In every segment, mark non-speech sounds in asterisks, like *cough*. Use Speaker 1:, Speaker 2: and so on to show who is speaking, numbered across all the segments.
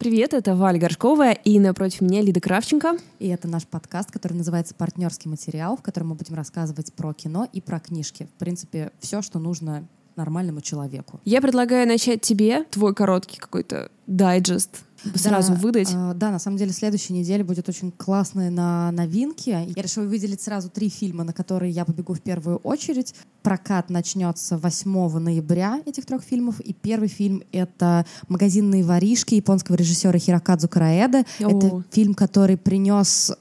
Speaker 1: Привет, это Валя Горшкова, и напротив меня Лида Кравченко.
Speaker 2: И это наш подкаст, который называется «Партнерский материал», в котором мы будем рассказывать про кино и про книжки. В принципе, все, что нужно нормальному человеку.
Speaker 1: Я предлагаю начать тебе твой короткий какой-то дайджест сразу
Speaker 2: да,
Speaker 1: выдать.
Speaker 2: Э, да, на самом деле следующая неделя будет очень классная на новинки. Я решила выделить сразу три фильма, на которые я побегу в первую очередь. Прокат начнется 8 ноября этих трех фильмов. И первый фильм — это «Магазинные воришки» японского режиссера Хирокадзу Караэда. О. Это фильм, который принес э,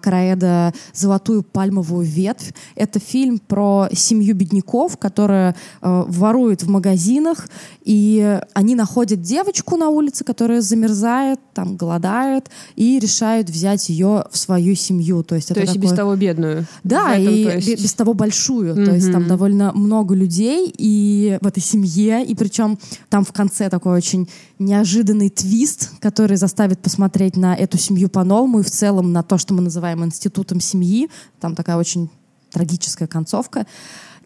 Speaker 2: Караэда золотую пальмовую ветвь. Это фильм про семью бедняков, которая э, ворует в магазинах, и они находят девочку на улице, которая замерзает, там голодает, и решают взять ее в свою семью. То есть,
Speaker 1: то это есть такое... без того бедную.
Speaker 2: Да, этом, и есть... без того большую. Mm-hmm. То есть там довольно много людей и в этой семье, и причем там в конце такой очень неожиданный твист, который заставит посмотреть на эту семью по-новому и в целом на то, что мы называем институтом семьи. Там такая очень трагическая концовка.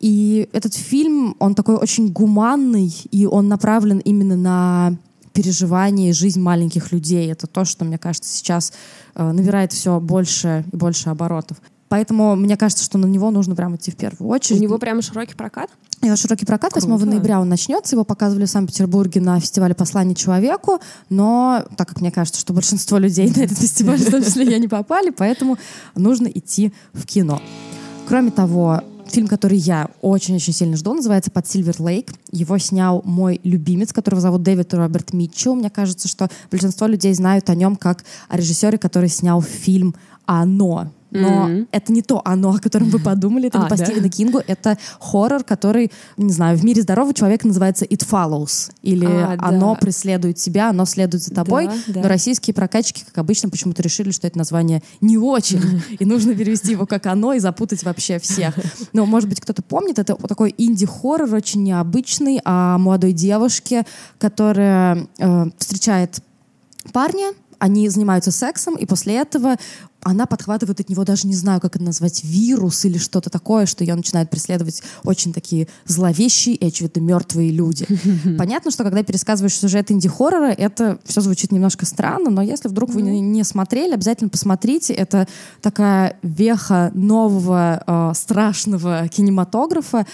Speaker 2: И этот фильм, он такой очень гуманный, и он направлен именно на переживание и жизнь маленьких людей. Это то, что, мне кажется, сейчас э, набирает все больше и больше оборотов. Поэтому мне кажется, что на него нужно прямо идти в первую очередь.
Speaker 1: У него прямо широкий прокат?
Speaker 2: Его широкий прокат. Круто. 8 ноября он начнется. Его показывали в Санкт-Петербурге на фестивале «Послание человеку». Но, так как мне кажется, что большинство людей на этот фестиваль, в том числе я, не попали, поэтому нужно идти в кино. Кроме того, Фильм, который я очень-очень сильно жду, называется «Под Сильвер Лейк». Его снял мой любимец, которого зовут Дэвид Роберт Митчелл. Мне кажется, что большинство людей знают о нем как о режиссере, который снял фильм «Оно» но mm-hmm. это не то оно, о котором вы *laughs* подумали, это а, не по да? Стивену Кингу, это хоррор, который, не знаю, в мире здорового человека называется It Follows, или а, оно да. преследует тебя, оно следует за тобой, да, да. но российские прокатчики, как обычно, почему-то решили, что это название не очень, *laughs* и нужно перевести его как оно и запутать вообще всех. Но, может быть, кто-то помнит, это такой инди-хоррор, очень необычный, о молодой девушке, которая э, встречает парня, они занимаются сексом, и после этого она подхватывает от него даже не знаю, как это назвать, вирус или что-то такое, что ее начинают преследовать очень такие зловещие и, очевидно, мертвые люди. *laughs* Понятно, что когда пересказываешь сюжет инди-хоррора, это все звучит немножко странно, но если вдруг вы не смотрели, обязательно посмотрите. Это такая веха нового э, страшного кинематографа.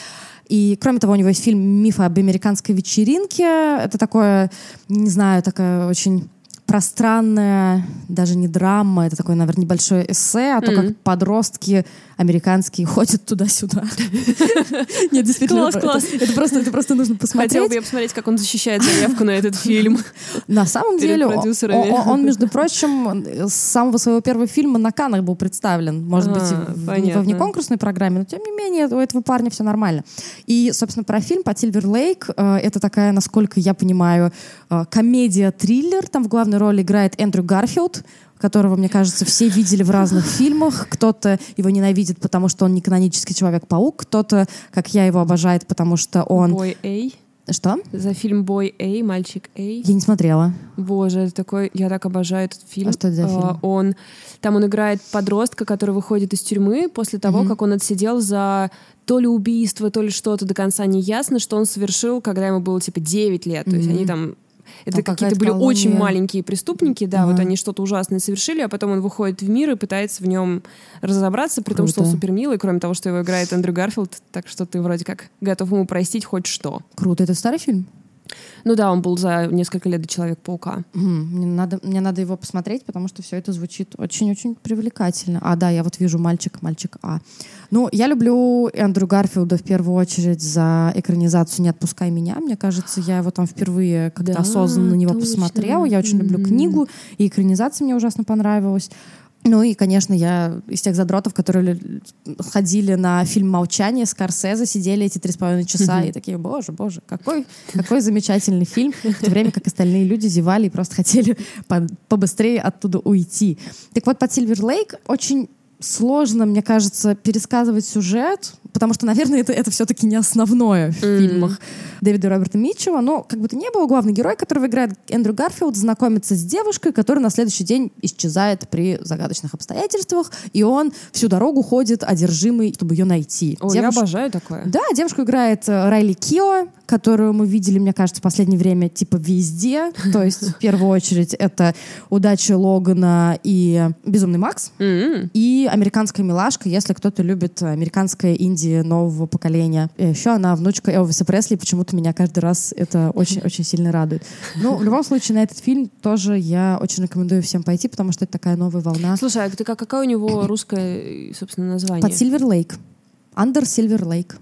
Speaker 2: И, кроме того, у него есть фильм «Миф об американской вечеринке». Это такое, не знаю, такая очень пространная, даже не драма, это такое, наверное, небольшое эссе о том, mm-hmm. как подростки американские ходят туда-сюда. *laughs*
Speaker 1: Нет, действительно.
Speaker 2: Класс, класс. Это просто, это просто нужно посмотреть.
Speaker 1: Хотела бы я посмотреть, как он защищает заявку на этот фильм. *laughs*
Speaker 2: На самом деле, он, между прочим, с самого своего первого фильма на Канах был представлен. Может быть, а, во внеконкурсной программе, но тем не менее, у этого парня все нормально. И, собственно, про фильм по Сильвер Лейк, это такая, насколько я понимаю, э, комедия-триллер. Там в главной роли играет Эндрю Гарфилд, которого, мне кажется, все видели в разных *laughs* фильмах. Кто-то его ненавидит, потому что он не канонический Человек-паук, кто-то, как я, его обожает, потому что он...
Speaker 1: Бой Эй.
Speaker 2: Что?
Speaker 1: За фильм «Бой Эй», «Мальчик Эй».
Speaker 2: Я не смотрела.
Speaker 1: Боже, это такой... Я так обожаю этот фильм.
Speaker 2: А что это за фильм? Uh,
Speaker 1: он... Там он играет подростка, который выходит из тюрьмы после того, mm-hmm. как он отсидел за то ли убийство, то ли что-то до конца не ясно, что он совершил, когда ему было типа 9 лет. Mm-hmm. То есть они там это какие-то были колония. очень маленькие преступники, да, ага. вот они что-то ужасное совершили, а потом он выходит в мир и пытается в нем разобраться, при Круто. том, что он супер милый, кроме того, что его играет Эндрю Гарфилд, так что ты вроде как готов ему простить хоть что.
Speaker 2: Круто. Это старый фильм?
Speaker 1: Ну да, он был за несколько лет до Человека-паука.
Speaker 2: Mm, мне, надо, мне надо его посмотреть, потому что все это звучит очень-очень привлекательно. А, да, я вот вижу мальчик, мальчик А. Ну, я люблю Эндрю Гарфилда в первую очередь за экранизацию «Не отпускай меня». Мне кажется, я его там впервые как-то да, осознанно на него точно. посмотрела. Я очень mm-hmm. люблю книгу, и экранизация мне ужасно понравилась. Ну и, конечно, я из тех задротов, которые ходили на фильм «Молчание» Скорсезе, сидели эти три с половиной часа и такие, боже, боже, какой, какой замечательный фильм, в то время как остальные люди зевали и просто хотели побыстрее оттуда уйти. Так вот, под «Сильвер Лейк» очень сложно, мне кажется, пересказывать сюжет, потому что, наверное, это, это все-таки не основное в mm. фильмах Дэвида Роберта Митчелла. Но как бы то ни было, главный герой, которого играет Эндрю Гарфилд, знакомится с девушкой, которая на следующий день исчезает при загадочных обстоятельствах, и он всю дорогу ходит одержимый, чтобы ее найти.
Speaker 1: О, Девуш... я обожаю такое.
Speaker 2: Да, девушку играет э, Райли Кио, которую мы видели, мне кажется, в последнее время типа везде. *laughs* То есть в первую очередь это «Удача Логана» и «Безумный Макс».
Speaker 1: М-м.
Speaker 2: И «Американская милашка», если кто-то любит американское инди нового поколения. И еще она внучка Элвиса Пресли, почему-то меня каждый раз это очень-очень сильно радует. Ну, в любом случае, на этот фильм тоже я очень рекомендую всем пойти, потому что это такая новая волна.
Speaker 1: Слушай, а ты, как- какое у него русское, собственно, название?
Speaker 2: Под Сильвер Лейк. Under Silver Lake.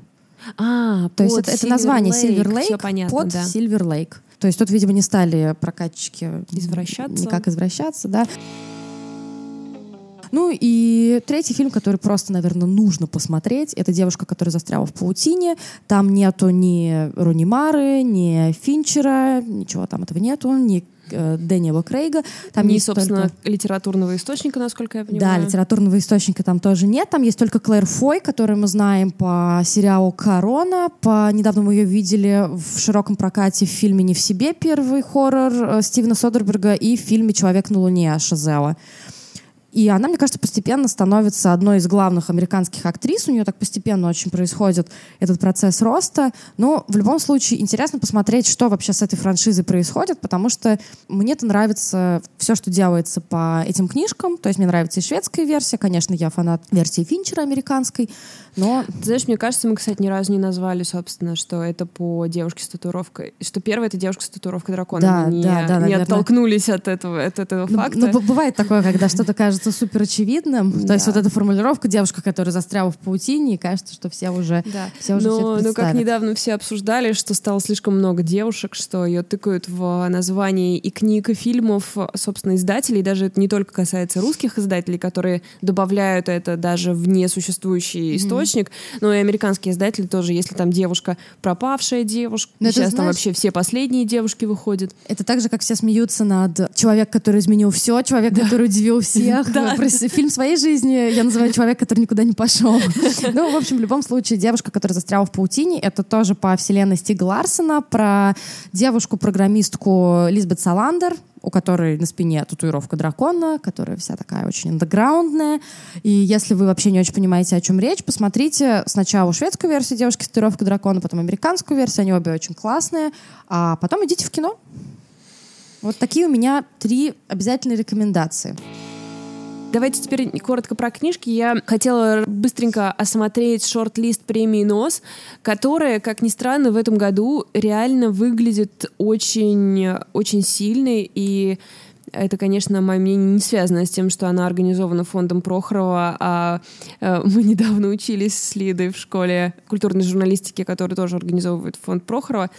Speaker 1: А,
Speaker 2: То есть это, это название Silver
Speaker 1: Lake,
Speaker 2: Lake
Speaker 1: понятно,
Speaker 2: под
Speaker 1: да.
Speaker 2: Silver Lake. То есть тут, видимо, не стали прокатчики
Speaker 1: Извращаться.
Speaker 2: никак извращаться, да. Ну и третий фильм, который просто, наверное, нужно посмотреть, это «Девушка, которая застряла в паутине». Там нету ни Руни Мары, ни Финчера, ничего там этого нету, ни э, Дэниела Крейга. Там
Speaker 1: Не,
Speaker 2: есть
Speaker 1: собственно,
Speaker 2: только-
Speaker 1: литературного источника, насколько я
Speaker 2: да,
Speaker 1: понимаю.
Speaker 2: литературного источника там тоже нет. Там есть только Клэр Фой, которую мы знаем по сериалу «Корона». По... Недавно мы ее видели в широком прокате в фильме «Не в себе» первый хоррор э, Стивена Содерберга и в фильме «Человек на Луне» Шазела. И она, мне кажется, постепенно становится одной из главных американских актрис. У нее так постепенно очень происходит этот процесс роста. Но в любом случае интересно посмотреть, что вообще с этой франшизой происходит, потому что мне-то нравится все, что делается по этим книжкам. То есть мне нравится и шведская версия. Конечно, я фанат версии Финчера американской. Но
Speaker 1: Ты знаешь, мне кажется, мы, кстати, ни разу не назвали, собственно, что это по девушке с татуировкой. Что первая — это девушка с татуировкой дракона.
Speaker 2: Да,
Speaker 1: Мы не,
Speaker 2: да, да,
Speaker 1: не
Speaker 2: наверное.
Speaker 1: оттолкнулись от этого, от этого
Speaker 2: Ну,
Speaker 1: факта.
Speaker 2: ну, бывает такое, когда что-то кажется супер очевидным. То есть вот эта формулировка девушка, которая застряла в паутине, и кажется, что все уже,
Speaker 1: Да.
Speaker 2: все уже
Speaker 1: но, но как
Speaker 2: представят.
Speaker 1: недавно все обсуждали, что стало слишком много девушек, что ее тыкают в названии и книг, и фильмов, собственно, издателей. Даже это не только касается русских издателей, которые добавляют это даже в несуществующий источник, но и американские издатели тоже. Если там девушка пропавшая девушка,
Speaker 2: Но это
Speaker 1: сейчас там
Speaker 2: знаешь-
Speaker 1: вообще все последние девушки выходят.
Speaker 2: Это так же, как все смеются над человек, который изменил все, человек, который удивил *laughs* всех.
Speaker 1: Да.
Speaker 2: Фильм своей жизни я называю человек, который никуда не пошел. *laughs* Ну, в общем, в любом случае, девушка, которая застряла в паутине, это тоже по вселенной Стига Ларсона, про девушку-программистку Лизбет Саландер, у которой на спине татуировка дракона, которая вся такая очень андеграундная. И если вы вообще не очень понимаете, о чем речь, посмотрите сначала шведскую версию девушки с татуировкой дракона, потом американскую версию, они обе очень классные, а потом идите в кино. Вот такие у меня три обязательные рекомендации.
Speaker 1: Давайте теперь коротко про книжки. Я хотела быстренько осмотреть шорт-лист премии НОС, которая, как ни странно, в этом году реально выглядит очень, очень сильной и это, конечно, мое мнение не связано с тем, что она организована фондом Прохорова, а э, мы *laughs* недавно учились с Лидой в школе культурной журналистики, которую тоже организовывает фонд Прохорова.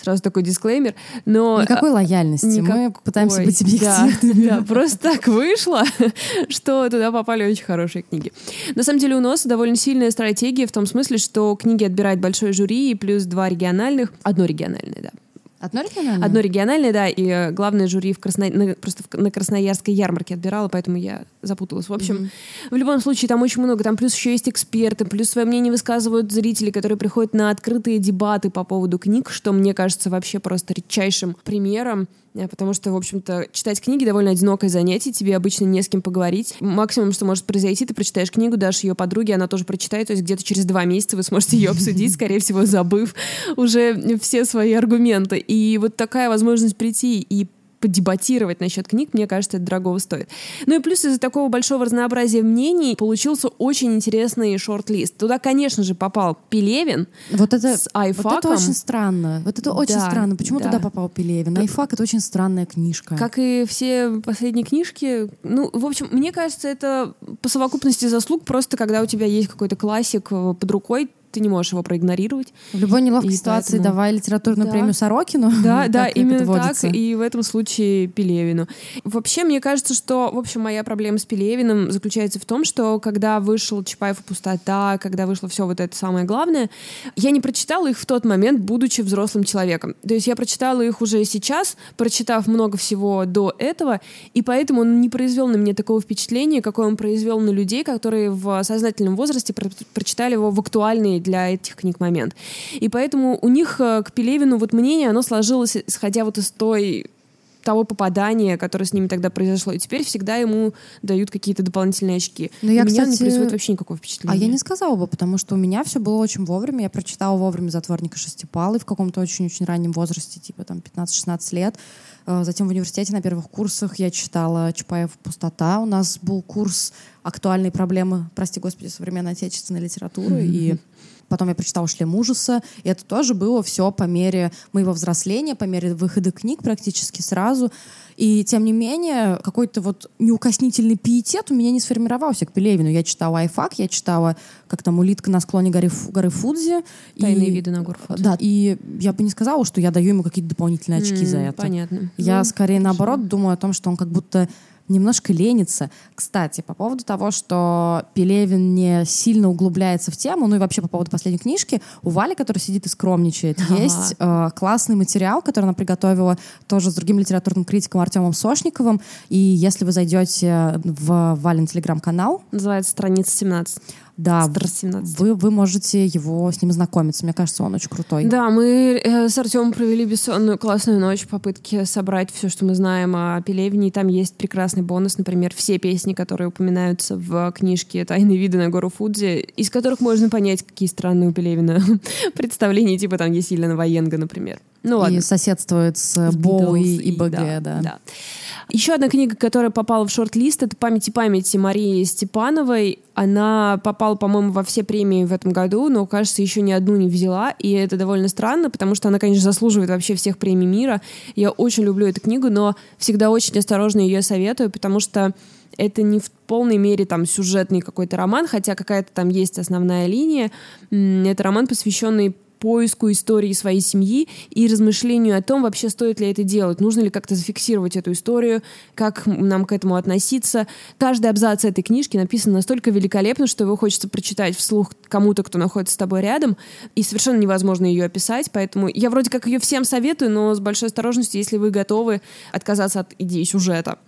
Speaker 1: Сразу такой дисклеймер. Но
Speaker 2: Никакой лояльности. Мы
Speaker 1: Никакой.
Speaker 2: пытаемся быть
Speaker 1: Да,
Speaker 2: объективными.
Speaker 1: Да, просто так вышло, *laughs* что туда попали очень хорошие книги. На самом деле у НОСа довольно сильная стратегия в том смысле, что книги отбирает большое жюри и плюс два региональных. Одно региональное, да.
Speaker 2: Одно региональное?
Speaker 1: Одно региональное, да, и э, главное жюри в Красно... на- просто в- на Красноярской ярмарке отбирала, поэтому я запуталась. В общем, в любом случае там очень много, там плюс еще есть эксперты, плюс свое мнение высказывают зрители, которые приходят на открытые дебаты по поводу книг, что мне кажется вообще просто редчайшим примером, потому что, в общем-то, читать книги довольно одинокое занятие, тебе обычно не с кем поговорить. Максимум, что может произойти, ты прочитаешь книгу, дашь ее подруге, она тоже прочитает, то есть где-то через два месяца вы сможете ее обсудить, скорее всего, забыв уже все свои аргументы. И вот такая возможность прийти и подебатировать насчет книг, мне кажется, это дорогого стоит. Ну и плюс из-за такого большого разнообразия мнений получился очень интересный шорт-лист. Туда, конечно же, попал Пелевин
Speaker 2: Вот это,
Speaker 1: с
Speaker 2: вот это
Speaker 1: айфаком.
Speaker 2: очень странно. Вот это очень
Speaker 1: Да,
Speaker 2: странно. Почему
Speaker 1: да.
Speaker 2: туда попал Пелевин? Айфак — это очень странная книжка.
Speaker 1: Как и все последние книжки. Ну, в общем, мне кажется, это по совокупности заслуг просто, когда у тебя есть какой-то классик э, под рукой, ты не можешь его проигнорировать.
Speaker 2: В любой неловкой
Speaker 1: И
Speaker 2: ситуации
Speaker 1: поэтому-
Speaker 2: давай литературную
Speaker 1: Да.
Speaker 2: премию Сорокину.
Speaker 1: Да, *laughs* да, именно так. И в этом случае Пелевину. Вообще, мне кажется, что, в общем, моя проблема с Пелевиным заключается в том, что когда вышел Чапаев и пустота, когда вышло все вот это самое главное, я не прочитала их в тот момент, будучи взрослым человеком. То есть я прочитала их уже сейчас, прочитав много всего до этого, и поэтому он не произвел на меня такого впечатления, какое он произвел на людей, которые в сознательном возрасте про- прочитали его в актуальный для этих книг момент. И поэтому у них э, к Пелевину вот мнение, оно сложилось, исходя вот из той того попадания, которое с ними тогда произошло. И теперь всегда ему дают какие-то дополнительные очки.
Speaker 2: Но я,
Speaker 1: меня
Speaker 2: кстати...
Speaker 1: не производит вообще никакого впечатления.
Speaker 2: А я не сказала бы, потому что у меня все было очень вовремя. Я прочитала вовремя «Затворника Шестипалы» в каком-то очень-очень раннем возрасте, типа там 15-16 лет. Э, затем в университете на первых курсах я читала Чапаев «Пустота». У нас был курс «Актуальные проблемы, прости господи, современной отечественной литературы». Mm-hmm. И Потом я прочитала «Шлем ужаса», и это тоже было все по мере моего взросления, по мере выхода книг практически сразу. И тем не менее, какой-то вот неукоснительный пиетет у меня не сформировался к Пелевину. Я читала «Айфак», я читала, как там, «Улитка на склоне горы, горы Фудзи».
Speaker 1: «Тайные и, виды на гору Фудзи».
Speaker 2: Да, и я бы не сказала, что я даю ему какие-то дополнительные очки mm, за это.
Speaker 1: Понятно.
Speaker 2: Я ну, скорее хорошо. наоборот думаю о том, что он как будто немножко ленится. Кстати, по поводу того, что Пелевин не сильно углубляется в тему, ну и вообще по поводу последней книжки, у Вали, которая сидит и скромничает, ага. есть э, классный материал, который она приготовила тоже с другим литературным критиком Артемом Сошниковым. И если вы зайдете в Валин телеграм-канал...
Speaker 1: Называется страница 17
Speaker 2: да, вы, вы можете его с ним знакомиться. Мне кажется, он очень крутой.
Speaker 1: Да, мы э, с Артемом провели бессонную классную ночь в попытке собрать все, что мы знаем о Пелевине. И там есть прекрасный бонус, например, все песни, которые упоминаются в книжке «Тайные виды на гору Фудзи», из которых можно понять, какие странные у Пелевина *laughs* представления, типа там есть Елена Военга, например.
Speaker 2: Ну, ладно. И соседствует с, с Боуи и БГ, да. да. да.
Speaker 1: Еще одна книга, которая попала в шорт-лист, это «Память и памяти» Марии Степановой. Она попала, по-моему, во все премии в этом году, но, кажется, еще ни одну не взяла. И это довольно странно, потому что она, конечно, заслуживает вообще всех премий мира. Я очень люблю эту книгу, но всегда очень осторожно ее советую, потому что это не в полной мере там сюжетный какой-то роман, хотя какая-то там есть основная линия. Это роман, посвященный поиску истории своей семьи и размышлению о том, вообще стоит ли это делать, нужно ли как-то зафиксировать эту историю, как нам к этому относиться. Каждый абзац этой книжки написан настолько великолепно, что его хочется прочитать вслух кому-то, кто находится с тобой рядом, и совершенно невозможно ее описать, поэтому я вроде как ее всем советую, но с большой осторожностью, если вы готовы отказаться от идеи сюжета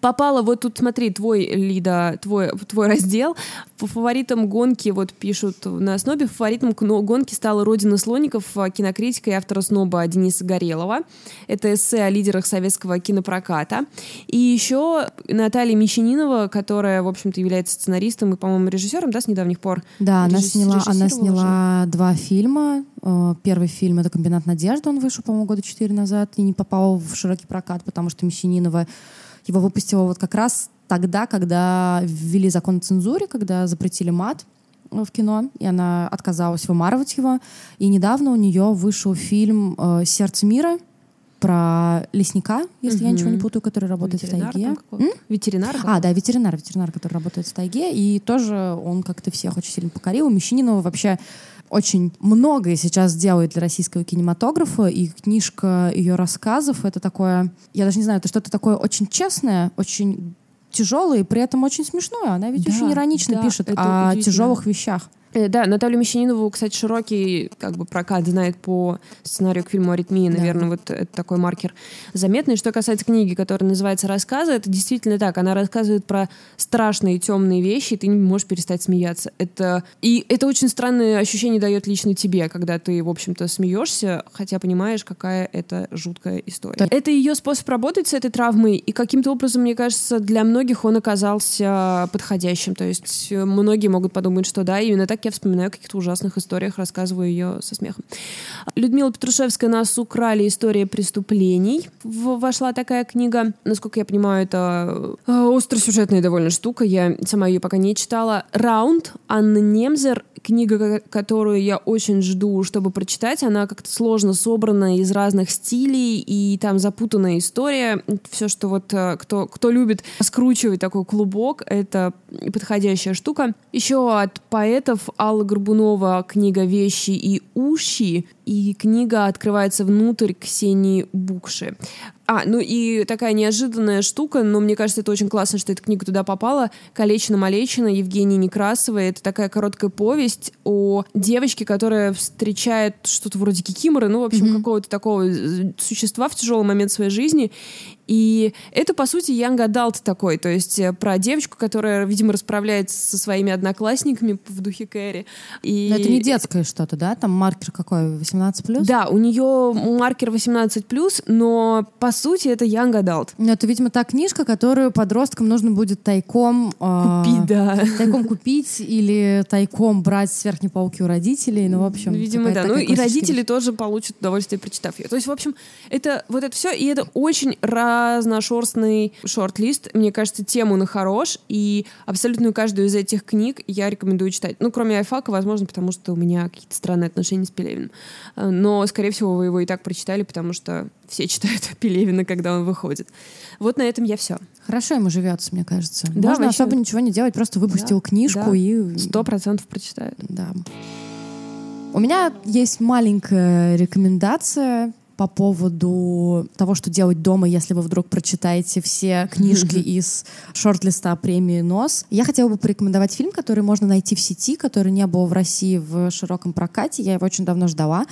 Speaker 1: попала вот тут, смотри, твой, Лида, твой, твой раздел. По фаворитам гонки, вот пишут на основе, фаворитом гонки стала «Родина слоников» кинокритика и автора сноба Дениса Горелова. Это эссе о лидерах советского кинопроката. И еще Наталья Мещанинова, которая, в общем-то, является сценаристом и, по-моему, режиссером, да, с недавних пор?
Speaker 2: Да, она сняла, она сняла уже. два фильма. Э, первый фильм — это «Комбинат надежды», он вышел, по-моему, года четыре назад и не попал в широкий прокат, потому что Мещанинова его выпустила вот как раз тогда, когда ввели закон о цензуре, когда запретили мат в кино, и она отказалась вымарывать его. И недавно у нее вышел фильм э, «Сердце мира», про лесника, если угу. я ничего не путаю, который работает ветеринар в тайге.
Speaker 1: Ветеринар?
Speaker 2: А, да, ветеринар, ветеринар, который работает в тайге. И тоже он как-то всех очень сильно покорил. Мещанинова вообще очень многое сейчас делает для российского кинематографа, и книжка ее рассказов — это такое, я даже не знаю, это что-то такое очень честное, очень тяжелое, и при этом очень смешное. Она ведь да, очень иронично да, пишет о тяжелых вещах.
Speaker 1: Э, да, Наталью Мещанинову, кстати, широкий как бы прокат знает по сценарию к фильму «Аритмия», наверное, да. вот это такой маркер заметный. Что касается книги, которая называется «Рассказы», это действительно так. Она рассказывает про страшные темные вещи, и ты не можешь перестать смеяться. Это... И это очень странное ощущение дает лично тебе, когда ты, в общем-то, смеешься, хотя понимаешь, какая это жуткая история. Да. Это ее способ работать с этой травмой, и каким-то образом, мне кажется, для многих он оказался подходящим. То есть многие могут подумать, что да, именно так я вспоминаю о каких-то ужасных историях, рассказываю ее со смехом. Людмила Петрушевская «Нас украли. История преступлений». Вошла такая книга. Насколько я понимаю, это э, остросюжетная довольно штука. Я сама ее пока не читала. «Раунд» Анна Немзер книга, которую я очень жду, чтобы прочитать. Она как-то сложно собрана из разных стилей, и там запутанная история. Все, что вот э, кто, кто любит скручивать такой клубок, это подходящая штука. Еще от поэтов Алла Горбунова книга «Вещи и уши» и книга открывается внутрь Ксении Букши. А, ну и такая неожиданная штука, но мне кажется, это очень классно, что эта книга туда попала. «Калечина-малечина» Евгении Некрасовой. Это такая короткая повесть о девочке, которая встречает что-то вроде кикиморы, ну, в общем, mm-hmm. какого-то такого существа в тяжелый момент своей жизни. И это, по сути, young adult такой, то есть э, про девочку, которая, видимо, расправляется со своими одноклассниками в духе Кэрри.
Speaker 2: И... Но это не детское что-то, да? Там маркер какой? 18+.
Speaker 1: Да, у нее маркер 18+, но, по сути, это young adult.
Speaker 2: Ну, это, видимо, та книжка, которую подросткам нужно будет тайком...
Speaker 1: Э, купить, да.
Speaker 2: Тайком купить или тайком брать с верхней полки у родителей. Ну, в общем,
Speaker 1: Видимо, да. Ну, и родители тоже получат удовольствие, прочитав ее. То есть, в общем, это вот это все, и это очень разношерстный шорт-лист. Мне кажется, тему он хорош, и абсолютно каждую из этих книг я рекомендую читать. Ну, кроме Айфака, возможно, потому что у меня какие-то странные отношения с Пелевиным. Но, скорее всего, вы его и так прочитали, потому что все читают *laughs* Пелевина, когда он выходит. Вот на этом я все.
Speaker 2: Хорошо ему живется, мне кажется. Да, Можно вообще... особо ничего не делать, просто выпустил да, книжку да. и...
Speaker 1: Сто процентов прочитают.
Speaker 2: Да. У меня есть маленькая рекомендация по поводу того, что делать дома, если вы вдруг прочитаете все книжки *laughs* из шорт-листа премии «Нос». Я хотела бы порекомендовать фильм, который можно найти в сети, который не был в России в широком прокате. Я его очень давно ждала.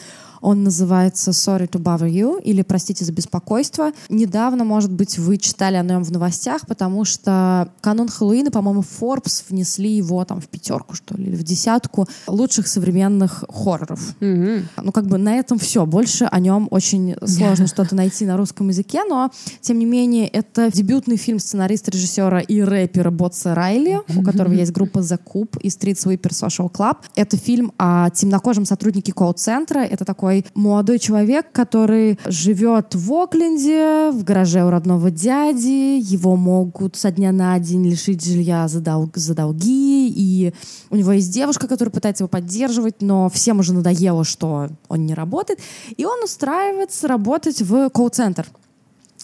Speaker 2: Он называется «Sorry to bother you» или «Простите за беспокойство». Недавно, может быть, вы читали о нем в новостях, потому что канун Хэллоуина, по-моему, Forbes внесли его там в пятерку, что ли, или в десятку лучших современных хорроров. Mm-hmm. Ну, как бы на этом все. Больше о нем очень *laughs* сложно что-то найти на русском языке, но, тем не менее, это дебютный фильм сценариста, режиссера и рэпера Ботса Райли, у которого есть группа The Coop и Street Sweeper Social Club. Это фильм о темнокожем сотруднике колл-центра. Это такой такой молодой человек, который живет в Окленде, в гараже у родного дяди. Его могут со дня на день лишить жилья за, дол- за долги. И у него есть девушка, которая пытается его поддерживать, но всем уже надоело, что он не работает. И он устраивается работать в колл-центр.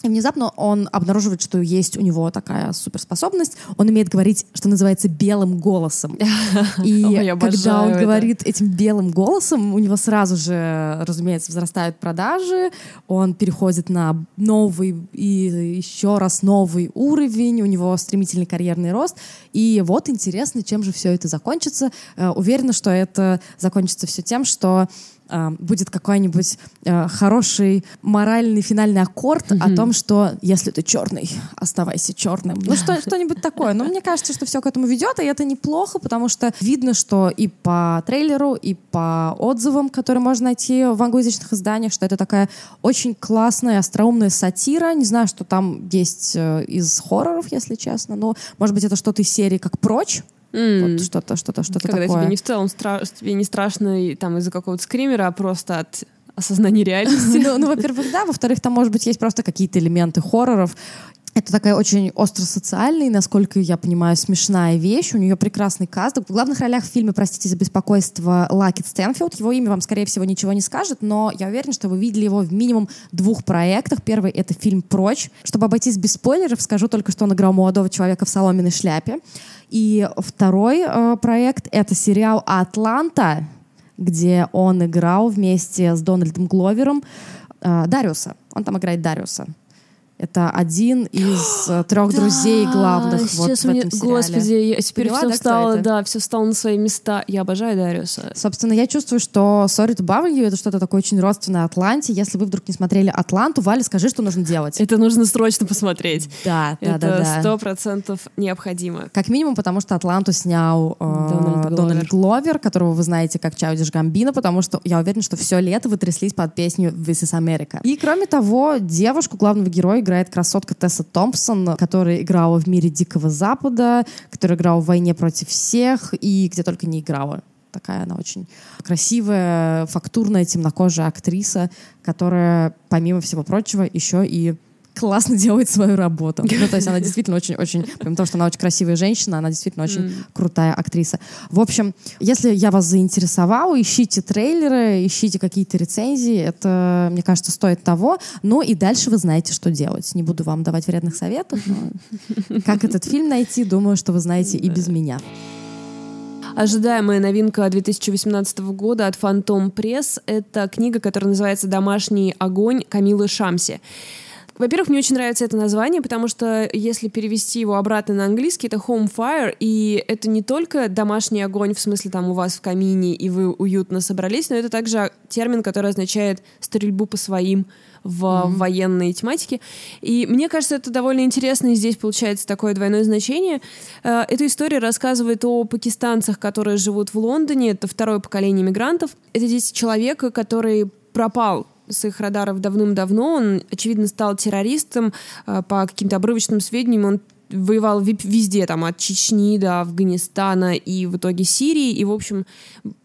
Speaker 2: И внезапно он обнаруживает, что есть у него такая суперспособность. Он умеет говорить, что называется, белым голосом. *laughs* И Ой, когда он это. говорит этим белым голосом, у него сразу же, разумеется, возрастают продажи, он переходит на новый и еще раз новый уровень, у него стремительный карьерный рост. И вот интересно, чем же все это закончится. Э, уверена, что это закончится все тем, что будет какой-нибудь э, хороший моральный финальный аккорд mm-hmm. о том, что если ты черный, оставайся черным. Ну что, *laughs* что-нибудь такое. Но мне кажется, что все к этому ведет, и это неплохо, потому что видно, что и по трейлеру, и по отзывам, которые можно найти в англоязычных изданиях, что это такая очень классная, остроумная сатира. Не знаю, что там есть э, из хорроров, если честно, но, может быть, это что-то из серии как «Прочь», Mm. Вот что-то, что-то, что-то
Speaker 1: Когда
Speaker 2: такое.
Speaker 1: тебе не в целом стра- тебе не страшно там из-за какого-то скримера, а просто от осознания реальности. *laughs*
Speaker 2: ну, ну, во-первых, да. Во-вторых, там, может быть, есть просто какие-то элементы хорроров. Это такая очень остро-социальная, насколько я понимаю, смешная вещь. У нее прекрасный каст. В главных ролях в фильме, простите за беспокойство, Лакет Стэнфилд. Его имя вам, скорее всего, ничего не скажет, но я уверена, что вы видели его в минимум двух проектах. Первый — это фильм «Прочь». Чтобы обойтись без спойлеров, скажу только, что он играл молодого человека в соломенной шляпе. И второй э, проект — это сериал «Атланта», где он играл вместе с Дональдом Гловером э, Дариуса. Он там играет Дариуса. Это один из э, *gasps* трех друзей главных вот в этом сериале.
Speaker 1: Господи, я теперь Поняла, все да, встало, да, все встало на свои места. Я обожаю Дариуса.
Speaker 2: Собственно, я чувствую, что Sorry to Bother You — это что-то такое очень родственное Атланте. Если вы вдруг не смотрели Атланту, Валя, скажи, что нужно делать.
Speaker 1: Это нужно срочно посмотреть.
Speaker 2: Да, да,
Speaker 1: да.
Speaker 2: Это
Speaker 1: сто процентов необходимо.
Speaker 2: Как минимум, потому что Атланту снял э, Дональд, Дональд Гловер, которого вы знаете как Чаудиш Гамбина, потому что я уверена, что все лето вы тряслись под песню «This is America». И, кроме того, девушку главного героя играет красотка Тесса Томпсон, которая играла в «Мире Дикого Запада», которая играла в «Войне против всех» и где только не играла. Такая она очень красивая, фактурная, темнокожая актриса, которая, помимо всего прочего, еще и классно делает свою работу. *laughs* Ну, то есть она действительно очень-очень, помимо того, что она очень красивая женщина, она действительно очень mm. крутая актриса. В общем, если я вас заинтересовала, ищите трейлеры, ищите какие-то рецензии, это, мне кажется, стоит того. Ну и дальше вы знаете, что делать. Не буду вам давать вредных советов, но *laughs* как этот фильм найти, думаю, что вы знаете и без меня.
Speaker 1: Ожидаемая новинка 2018 года от Phantom Press — это книга, которая называется «Домашний огонь» Камилы Шамси. Во-первых, мне очень нравится это название, потому что если перевести его обратно на английский, это home fire, и это не только домашний огонь, в смысле там у вас в камине, и вы уютно собрались, но это также термин, который означает стрельбу по своим в mm-hmm. военной тематике. И мне кажется, это довольно интересно, и здесь получается такое двойное значение. Э, эта история рассказывает о пакистанцах, которые живут в Лондоне. Это второе поколение мигрантов. Это здесь человек, который пропал с их радаров давным-давно. Он, очевидно, стал террористом. Э, по каким-то обрывочным сведениям он воевал везде, там, от Чечни до Афганистана и в итоге Сирии. И, в общем,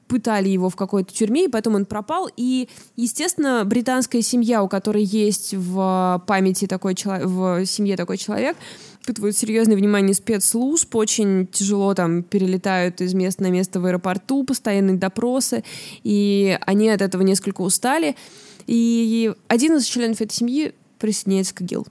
Speaker 1: пытали его в какой-то тюрьме, и потом он пропал. И, естественно, британская семья, у которой есть в памяти такой человек, в семье такой человек, испытывают серьезное внимание спецслужб, очень тяжело там перелетают из места на место в аэропорту, постоянные допросы, и они от этого несколько устали. И один из членов этой семьи присоединяется к ИГИЛ.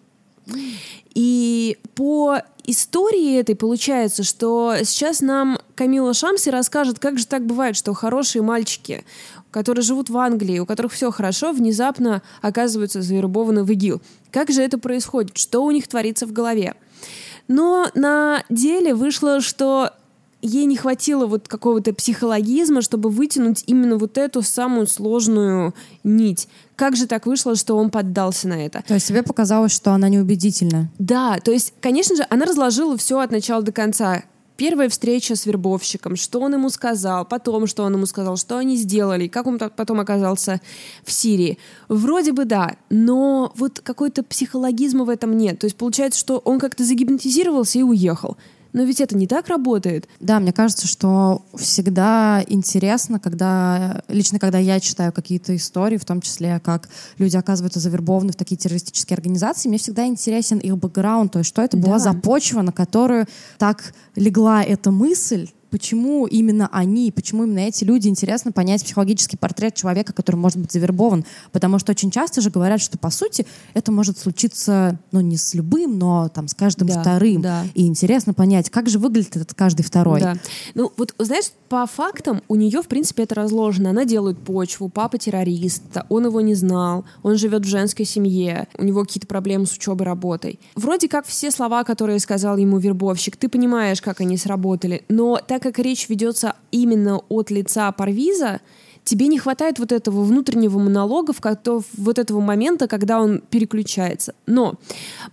Speaker 1: И по истории этой получается, что сейчас нам Камила Шамси расскажет, как же так бывает, что хорошие мальчики, которые живут в Англии, у которых все хорошо, внезапно оказываются завербованы в ИГИЛ. Как же это происходит? Что у них творится в голове? Но на деле вышло, что ей не хватило вот какого-то психологизма, чтобы вытянуть именно вот эту самую сложную нить. Как же так вышло, что он поддался на это?
Speaker 2: То есть тебе показалось, что она неубедительна?
Speaker 1: Да, то есть, конечно же, она разложила все от начала до конца. Первая встреча с вербовщиком, что он ему сказал, потом, что он ему сказал, что они сделали, как он потом оказался в Сирии. Вроде бы да, но вот какой-то психологизма в этом нет. То есть получается, что он как-то загипнотизировался и уехал. Но ведь это не так работает.
Speaker 2: Да, мне кажется, что всегда интересно, когда лично когда я читаю какие-то истории, в том числе как люди оказываются завербованы в такие террористические организации, мне всегда интересен их бэкграунд, то есть что это да. была за почва, на которую так легла эта мысль, почему именно они, почему именно эти люди, интересно понять психологический портрет человека, который может быть завербован. Потому что очень часто же говорят, что по сути это может случиться, ну, не с любым, но там с каждым да, вторым. Да. И интересно понять, как же выглядит этот каждый второй. Да.
Speaker 1: Ну, вот, знаешь, по фактам у нее, в принципе, это разложено. Она делает почву, папа террорист, он его не знал, он живет в женской семье, у него какие-то проблемы с учебой, работой. Вроде как все слова, которые сказал ему вербовщик, ты понимаешь, как они сработали, но так как речь ведется именно от лица Парвиза, тебе не хватает вот этого внутреннего монолога, в вот этого момента, когда он переключается. Но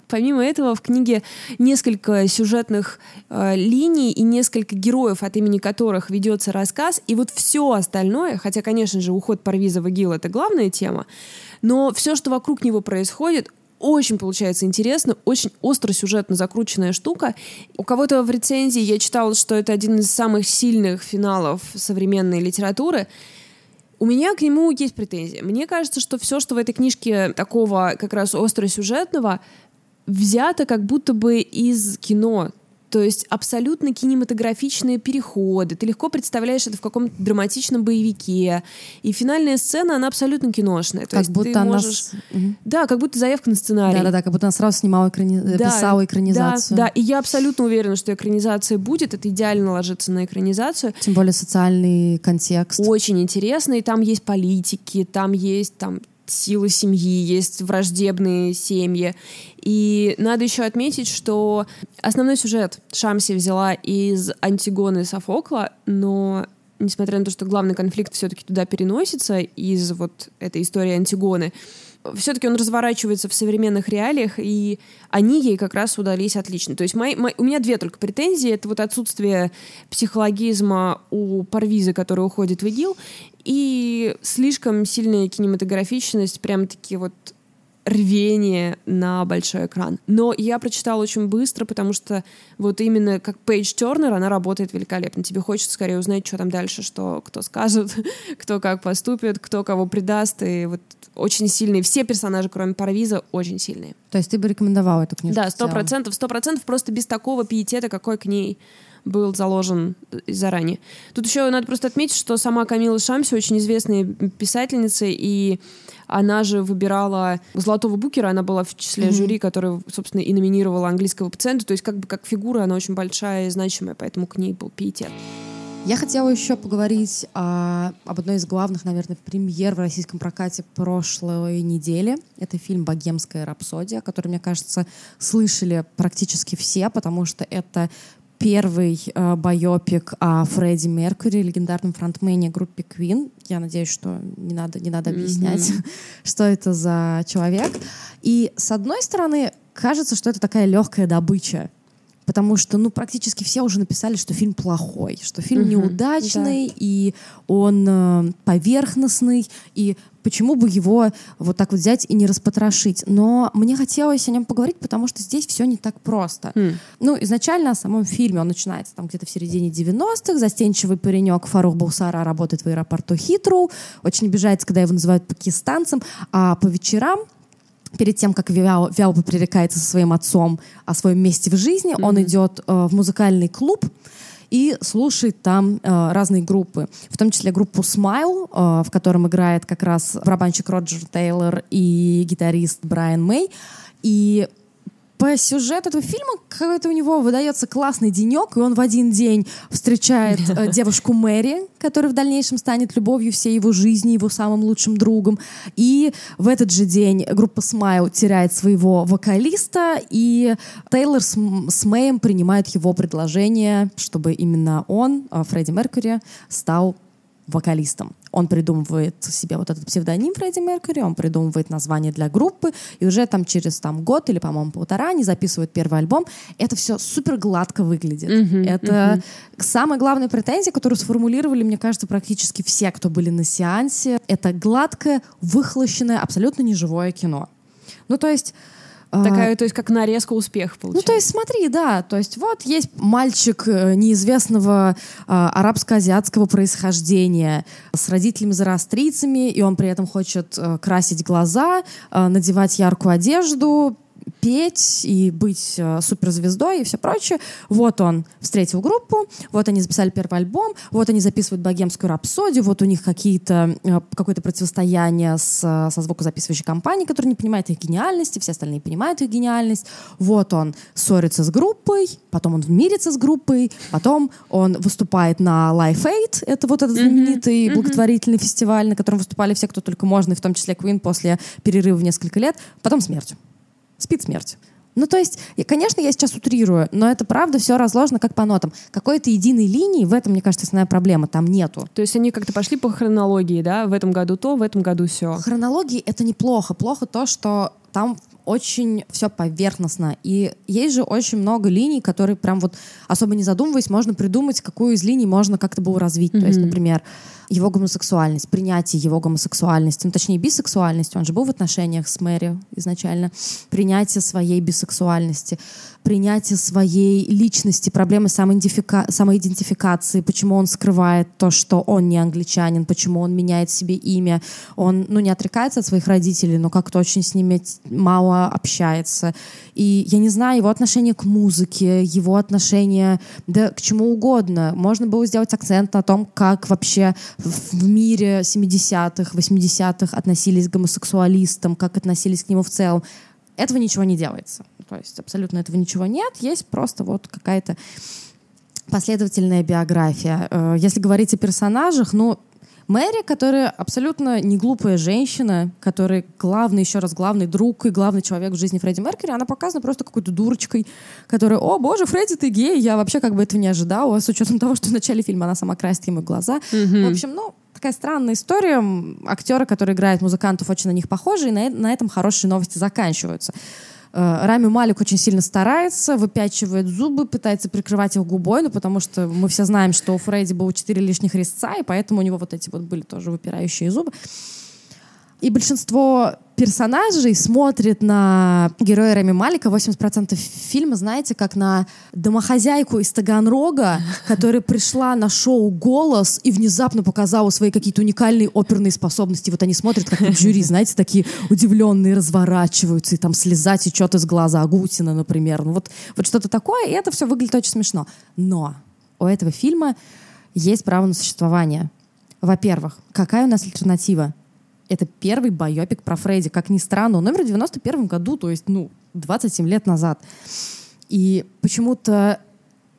Speaker 1: помимо этого в книге несколько сюжетных э, линий и несколько героев, от имени которых ведется рассказ, и вот все остальное, хотя, конечно же, уход Парвиза в ИГИЛ — это главная тема, но все, что вокруг него происходит, очень получается интересно, очень остро сюжетно закрученная штука. У кого-то в рецензии я читала, что это один из самых сильных финалов современной литературы. У меня к нему есть претензии. Мне кажется, что все, что в этой книжке такого как раз остро-сюжетного, взято как будто бы из кино. То есть абсолютно кинематографичные переходы. Ты легко представляешь это в каком-то драматичном боевике. И финальная сцена, она абсолютно киношная. То
Speaker 2: как есть будто
Speaker 1: ты
Speaker 2: она...
Speaker 1: можешь... Да, как будто заявка на сценарий.
Speaker 2: Да-да-да, как будто она сразу снимала, экрани... да, писала экранизацию.
Speaker 1: Да, да, и я абсолютно уверена, что экранизация будет. Это идеально ложится на экранизацию.
Speaker 2: Тем более социальный контекст.
Speaker 1: Очень интересно. И там есть политики, там есть там силы семьи, есть враждебные семьи. И надо еще отметить, что основной сюжет Шамси взяла из Антигоны Софокла, но несмотря на то, что главный конфликт все-таки туда переносится из вот этой истории Антигоны, все-таки он разворачивается в современных реалиях, и они ей как раз удались отлично. То есть мои, мои, у меня две только претензии. Это вот отсутствие психологизма у Парвиза, который уходит в ИГИЛ, и слишком сильная кинематографичность, прям-таки вот рвение на большой экран. Но я прочитала очень быстро, потому что вот именно как Пейдж Тернер, она работает великолепно. Тебе хочется скорее узнать, что там дальше, что кто скажет, *laughs* кто как поступит, кто кого предаст. И вот очень сильные. Все персонажи, кроме Парвиза, очень сильные.
Speaker 2: То есть ты бы рекомендовала эту книжку?
Speaker 1: Да, сто процентов. Сто процентов просто без такого пиетета, какой к ней был заложен заранее. Тут еще надо просто отметить, что сама Камила Шамси очень известная писательница, и она же выбирала Золотого Букера, она была в числе mm-hmm. жюри, которая, собственно, и номинировала английского пациента, то есть как бы как фигура она очень большая и значимая, поэтому к ней был пиетет.
Speaker 2: Я хотела еще поговорить о, об одной из главных, наверное, премьер в российском прокате прошлой недели. Это фильм «Богемская рапсодия», который, мне кажется, слышали практически все, потому что это первый э, байопик о Фредди Меркьюри, легендарном фронтмене группы Queen. Я надеюсь, что не надо, не надо объяснять, mm-hmm. *laughs* что это за человек. И с одной стороны, кажется, что это такая легкая добыча потому что, ну, практически все уже написали, что фильм плохой, что фильм угу, неудачный, да. и он э, поверхностный, и почему бы его вот так вот взять и не распотрошить. Но мне хотелось о нем поговорить, потому что здесь все не так просто. Mm. Ну, изначально о самом фильме он начинается там где-то в середине 90-х. Застенчивый паренек Фарух Булсара работает в аэропорту Хитру, очень обижается, когда его называют пакистанцем, а по вечерам перед тем, как Вяу, Вяу пререкается со своим отцом о своем месте в жизни, mm-hmm. он идет э, в музыкальный клуб и слушает там э, разные группы, в том числе группу Smile, э, в котором играет как раз барабанщик Роджер Тейлор и гитарист Брайан Мэй. И по сюжету этого фильма какой-то у него выдается классный денек, и он в один день встречает э, *laughs* девушку Мэри, которая в дальнейшем станет любовью всей его жизни, его самым лучшим другом. И в этот же день группа Smile теряет своего вокалиста, и Тейлор с, с Мэем принимает его предложение, чтобы именно он, э, Фредди Меркьюри, стал вокалистом. Он придумывает себе вот этот псевдоним Фредди Меркьюри, он придумывает название для группы, и уже там через там, год или, по-моему, полтора они записывают первый альбом. Это все супер гладко выглядит. Mm-hmm, Это mm-hmm. самая главная претензия, которую сформулировали, мне кажется, практически все, кто были на сеансе. Это гладкое, выхлощенное, абсолютно неживое кино. Ну, то есть
Speaker 1: Такая, то есть, как нарезка успеха получается.
Speaker 2: Ну, то есть, смотри, да, то есть, вот есть мальчик э, неизвестного а, арабско-азиатского происхождения с родителями-зарастрийцами, и он при этом хочет а, красить глаза, а, надевать яркую одежду, петь и быть э, суперзвездой и все прочее. Вот он встретил группу, вот они записали первый альбом, вот они записывают богемскую рапсодию, вот у них какие-то, э, какое-то противостояние с, со звукозаписывающей компанией, которая не понимает их гениальности, все остальные понимают их гениальность. Вот он ссорится с группой, потом он мирится с группой, потом он выступает на Life Aid, это вот этот знаменитый mm-hmm. благотворительный фестиваль, на котором выступали все, кто только можно, и в том числе Queen после перерыва в несколько лет, потом смерть спит смерть. Ну, то есть, конечно, я сейчас утрирую, но это правда все разложено как по нотам. Какой-то единой линии в этом, мне кажется, основная проблема. Там нету.
Speaker 1: То есть они как-то пошли по хронологии, да? В этом году то, в этом году все.
Speaker 2: Хронологии — это неплохо. Плохо то, что там очень все поверхностно. И есть же очень много линий, которые прям вот, особо не задумываясь, можно придумать, какую из линий можно как-то было развить. Mm-hmm. То есть, например, его гомосексуальность, принятие его гомосексуальности, ну, точнее, бисексуальности, он же был в отношениях с Мэри изначально, принятие своей бисексуальности, принятие своей личности, проблемы самоидентифика... самоидентификации, почему он скрывает то, что он не англичанин, почему он меняет себе имя, он, ну, не отрекается от своих родителей, но как-то очень с ними мало общается. И я не знаю, его отношение к музыке, его отношение, да, к чему угодно. Можно было сделать акцент на том, как вообще в мире 70-х, 80-х относились к гомосексуалистам, как относились к нему в целом. Этого ничего не делается. То есть абсолютно этого ничего нет. Есть просто вот какая-то последовательная биография. Э, если говорить о персонажах, ну, Мэри, которая абсолютно не глупая женщина, которая главный, еще раз, главный друг и главный человек в жизни Фредди Меркьюри, она показана просто какой-то дурочкой, которая, о боже, Фредди, ты гей, я вообще как бы этого не ожидала, с учетом того, что в начале фильма она сама красит ему глаза. Mm-hmm. В общем, ну, такая странная история. Актеры, которые играют музыкантов, очень на них похожи, и на, на этом хорошие новости заканчиваются. Э, Рами Малик очень сильно старается, выпячивает зубы, пытается прикрывать их губой, ну, потому что мы все знаем, что у Фредди было четыре лишних резца, и поэтому у него вот эти вот были тоже выпирающие зубы. И большинство персонажей смотрит на героя Рами Малика 80% фильма, знаете, как на домохозяйку из Таганрога, *laughs* которая пришла на шоу «Голос» и внезапно показала свои какие-то уникальные оперные способности. Вот они смотрят, как жюри, *laughs* знаете, такие удивленные, разворачиваются, и там слеза течет из глаза Агутина, например. Ну вот, вот что-то такое, и это все выглядит очень смешно. Но у этого фильма есть право на существование. Во-первых, какая у нас альтернатива? Это первый байопик про Фредди. Как ни странно, он умер в 91 году, то есть, ну, 27 лет назад. И почему-то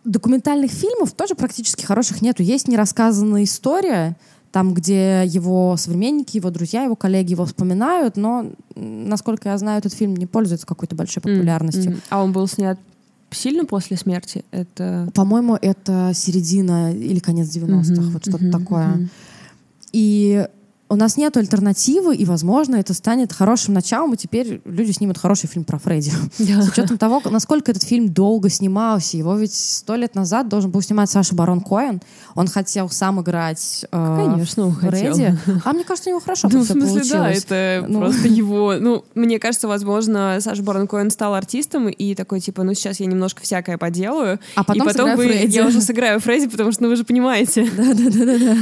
Speaker 2: документальных фильмов тоже практически хороших нету. Есть нерассказанная история, там, где его современники, его друзья, его коллеги его вспоминают, но, насколько я знаю, этот фильм не пользуется какой-то большой популярностью.
Speaker 1: Mm-hmm. А он был снят сильно после смерти? Это...
Speaker 2: По-моему, это середина или конец 90-х, mm-hmm. вот что-то mm-hmm. такое. И у нас нет альтернативы, и, возможно, это станет хорошим началом, и теперь люди снимут хороший фильм про Фредди. Да. С учетом того, насколько этот фильм долго снимался. Его ведь сто лет назад должен был снимать Саша Барон Коэн. Он хотел сам играть
Speaker 1: э, Конечно, он
Speaker 2: Фредди. Хотел. А мне кажется, у него хорошо ну, в смысле, получилось.
Speaker 1: да, это ну. просто *laughs* его... Ну, мне кажется, возможно, Саша Барон Коэн стал артистом и такой, типа, ну, сейчас я немножко всякое поделаю,
Speaker 2: а потом,
Speaker 1: и потом
Speaker 2: вы, Фредди.
Speaker 1: я уже сыграю Фредди, потому что, ну, вы же понимаете. *laughs*
Speaker 2: Да-да-да.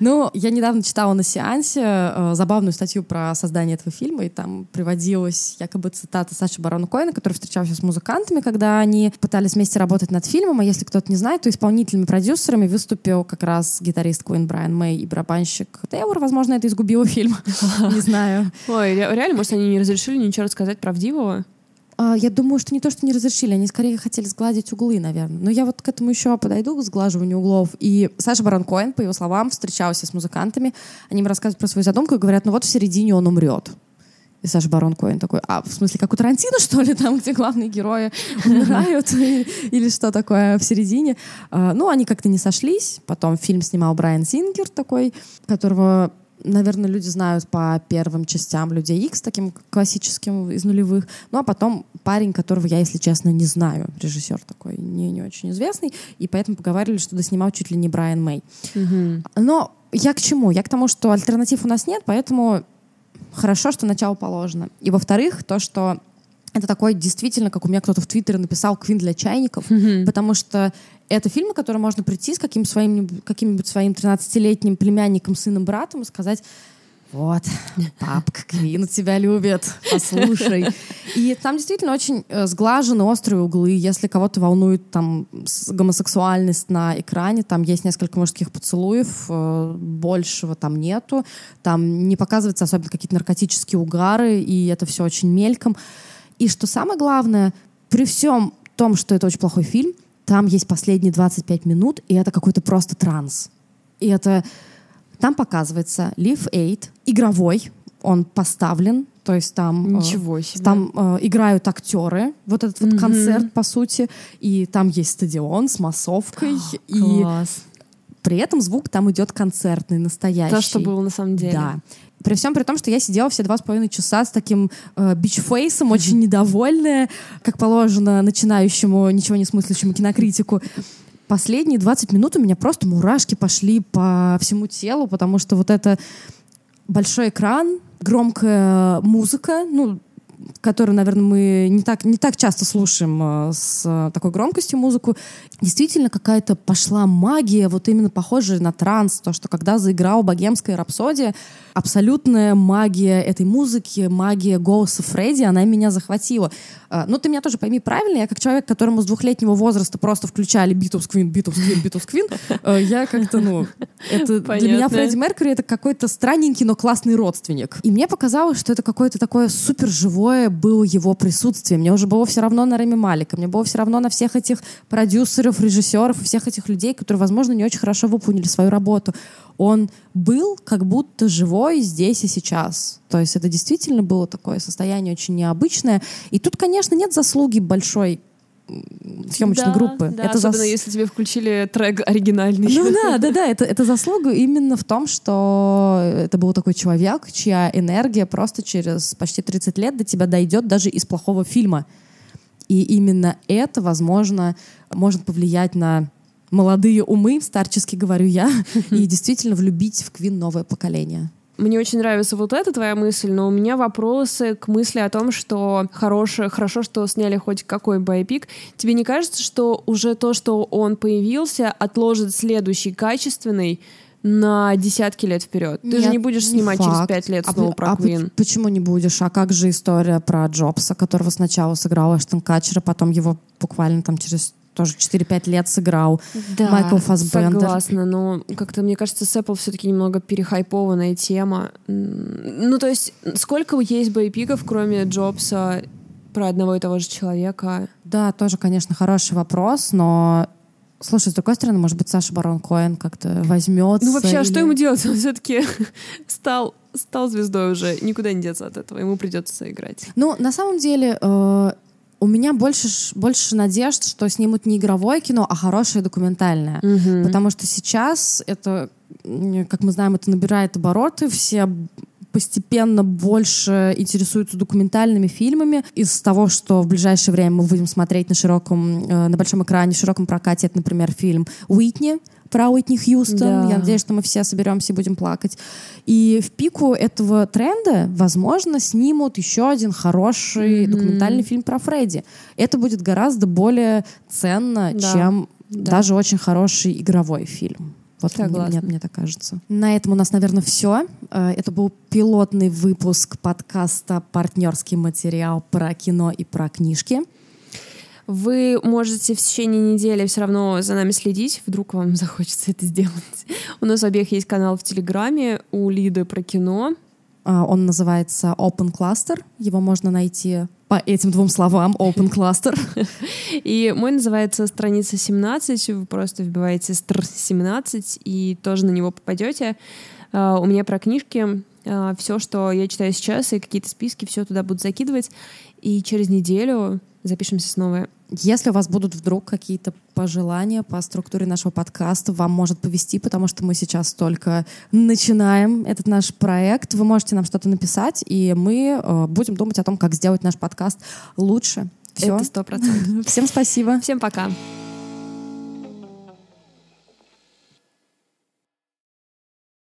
Speaker 2: Ну, я недавно читала на сеансе э, забавную статью про создание этого фильма, и там приводилась якобы цитата Саши Барона Коэна, который встречался с музыкантами, когда они пытались вместе работать над фильмом, а если кто-то не знает, то исполнительными продюсерами выступил как раз гитарист Куин Брайан Мэй и барабанщик Тейлор. Возможно, это изгубило фильм. *laughs* Не знаю.
Speaker 1: Ой, реально, может, они не разрешили ничего рассказать правдивого?
Speaker 2: А, я думаю, что не то, что не разрешили, они скорее хотели сгладить углы, наверное. Но я вот к этому еще подойду, к сглаживанию углов. И Саша Барон Коэн, по его словам, встречался с музыкантами. Они им рассказывают про свою задумку и говорят, ну вот в середине он умрет. И Саша Барон Коэн такой, а в смысле, как у Тарантино, *laughs* что ли, там, где главные герои умирают *laughs* или что такое в середине. А, ну, они как-то не сошлись. Потом фильм снимал Брайан Сингер такой, которого наверное, люди знают по первым частям Людей Икс, таким классическим из нулевых. Ну, а потом парень, которого я, если честно, не знаю, режиссер такой, не, не очень известный, и поэтому поговаривали, что доснимал чуть ли не Брайан Мэй. Угу. Но я к чему? Я к тому, что альтернатив у нас нет, поэтому хорошо, что начало положено. И во-вторых, то, что это такой действительно, как у меня кто-то в Твиттере написал, квин для чайников, mm-hmm. потому что это фильм, на который можно прийти с каким своим, каким-нибудь своим 13-летним племянником, сыном, братом и сказать, вот, *laughs* папка Квин тебя любит, послушай. И там действительно очень э, сглажены острые углы. Если кого-то волнует там гомосексуальность на экране, там есть несколько мужских поцелуев, э, большего там нету. Там не показываются особенно какие-то наркотические угары, и это все очень мельком. И что самое главное, при всем том, что это очень плохой фильм, там есть последние 25 минут, и это какой-то просто транс. И это... Там показывается Live Aid, игровой, он поставлен, то есть там,
Speaker 1: э, Ничего себе.
Speaker 2: там э, играют актеры, вот этот вот mm-hmm. концерт, по сути, и там есть стадион с массовкой. Oh, и класс. при этом звук там идет концертный, настоящий.
Speaker 1: То, что было на самом деле.
Speaker 2: Да. При всем при том, что я сидела все два с половиной часа с таким э, бичфейсом, очень недовольная, как положено начинающему, ничего не смыслящему кинокритику. Последние 20 минут у меня просто мурашки пошли по всему телу, потому что вот это большой экран, громкая музыка, ну, которую, наверное, мы не так, не так часто слушаем э, с такой громкостью музыку, действительно какая-то пошла магия, вот именно похожая на транс, то, что когда заиграл «Богемская рапсодия», абсолютная магия этой музыки, магия голоса Фредди, она меня захватила. А, ну, ты меня тоже пойми правильно, я как человек, которому с двухлетнего возраста просто включали Beatles Queen, Beatles Queen, Beatles Queen, я как-то, ну, это для меня Фредди Меркьюри это какой-то странненький, но классный родственник. И мне показалось, что это какое-то такое супер живое было его присутствие. Мне уже было все равно на Рами Малика, мне было все равно на всех этих продюсеров, режиссеров, всех этих людей, которые, возможно, не очень хорошо выполнили свою работу он был как будто живой здесь и сейчас. То есть это действительно было такое состояние очень необычное. И тут, конечно, нет заслуги большой съемочной
Speaker 1: да,
Speaker 2: группы.
Speaker 1: Да, это особенно зас... если тебе включили трек оригинальный.
Speaker 2: Ну да, *laughs* да, да, это, это заслуга именно в том, что это был такой человек, чья энергия просто через почти 30 лет до тебя дойдет даже из плохого фильма. И именно это, возможно, может повлиять на молодые умы, старчески говорю я, *laughs* и действительно влюбить в Квин новое поколение.
Speaker 1: Мне очень нравится вот эта твоя мысль, но у меня вопросы к мысли о том, что хорошее, хорошо, что сняли хоть какой байпик. Тебе не кажется, что уже то, что он появился, отложит следующий качественный на десятки лет вперед. Ты Нет, же не будешь снимать факт. через пять лет а снова а, про а Квин.
Speaker 2: Почему не будешь? А как же история про Джобса, которого сначала сыграл Эштон Катчер, а потом его буквально там через тоже 4-5 лет сыграл. Да, Майкл Фассбендер.
Speaker 1: согласна, но как-то, мне кажется, с Apple все-таки немного перехайпованная тема. Ну, то есть, сколько есть боепиков, кроме Джобса, про одного и того же человека?
Speaker 2: Да, тоже, конечно, хороший вопрос, но Слушай, с другой стороны, может быть, Саша Барон Коэн как-то возьмется.
Speaker 1: Ну вообще,
Speaker 2: или...
Speaker 1: а что ему делать? Он все-таки *laughs* стал, стал звездой уже, никуда не деться от этого, ему придется играть.
Speaker 2: Ну, на самом деле, э, у меня больше, больше надежд, что снимут не игровое кино, а хорошее документальное.
Speaker 1: Угу.
Speaker 2: Потому что сейчас это, как мы знаем, это набирает обороты, все постепенно больше интересуются документальными фильмами. Из того, что в ближайшее время мы будем смотреть на широком, э, на большом экране, в широком прокате, это, например, фильм «Уитни», про Уитни Хьюстон. Да. Я надеюсь, что мы все соберемся и будем плакать. И в пику этого тренда, возможно, снимут еще один хороший mm-hmm. документальный фильм про Фредди. Это будет гораздо более ценно, да. чем да. даже очень хороший игровой фильм. Вот мне, мне так кажется. На этом у нас, наверное, все. Э, это был пилотный выпуск подкаста «Партнерский материал» про кино и про книжки.
Speaker 1: Вы можете в течение недели все равно за нами следить, вдруг вам *laughs* захочется это сделать. У нас обеих есть канал в Телеграме, у Лиды про кино.
Speaker 2: А, он называется Open Cluster. Его можно найти по этим двум словам Open Cluster. *laughs*
Speaker 1: И мой называется страница 17. Вы просто вбиваете стр 17 и тоже на него попадете. А, у меня про книжки а, все, что я читаю сейчас, и какие-то списки, все туда будут закидывать. И через неделю запишемся снова.
Speaker 2: Если у вас будут вдруг какие-то пожелания по структуре нашего подкаста, вам может повести, потому что мы сейчас только начинаем этот наш проект. Вы можете нам что-то написать, и мы э, будем думать о том, как сделать наш подкаст лучше.
Speaker 1: Все. Это сто процентов.
Speaker 2: Всем спасибо.
Speaker 1: Всем пока.